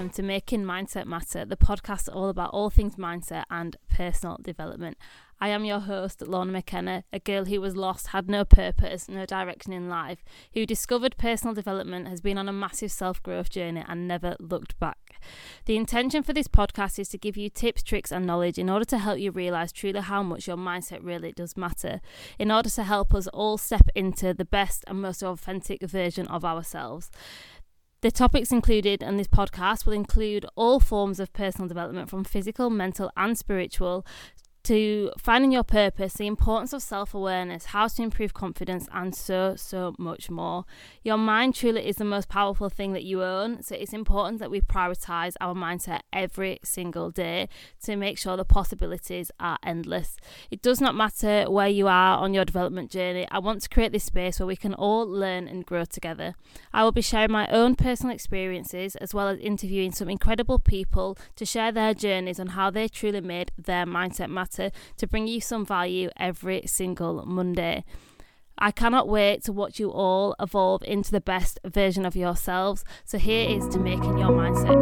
Making Mindset Matter, the podcast all about all things mindset and personal development. I am your host, Lorna McKenna, a girl who was lost, had no purpose, no direction in life, who discovered personal development, has been on a massive self growth journey, and never looked back. The intention for this podcast is to give you tips, tricks, and knowledge in order to help you realize truly how much your mindset really does matter, in order to help us all step into the best and most authentic version of ourselves. The topics included in this podcast will include all forms of personal development from physical, mental, and spiritual to finding your purpose, the importance of self awareness, how to improve confidence, and so, so much more. Your mind truly is the most powerful thing that you own, so it's important that we prioritize our mindset every single day to make sure the possibilities are endless. It does not matter where you are on your development journey, I want to create this space where we can all learn and grow together. I will be sharing my own personal experiences as well as interviewing some incredible people to share their journeys on how they truly made their mindset matter to bring you some value every single Monday. I cannot wait to watch you all evolve into the best version of yourselves. So, here is to making your mindset.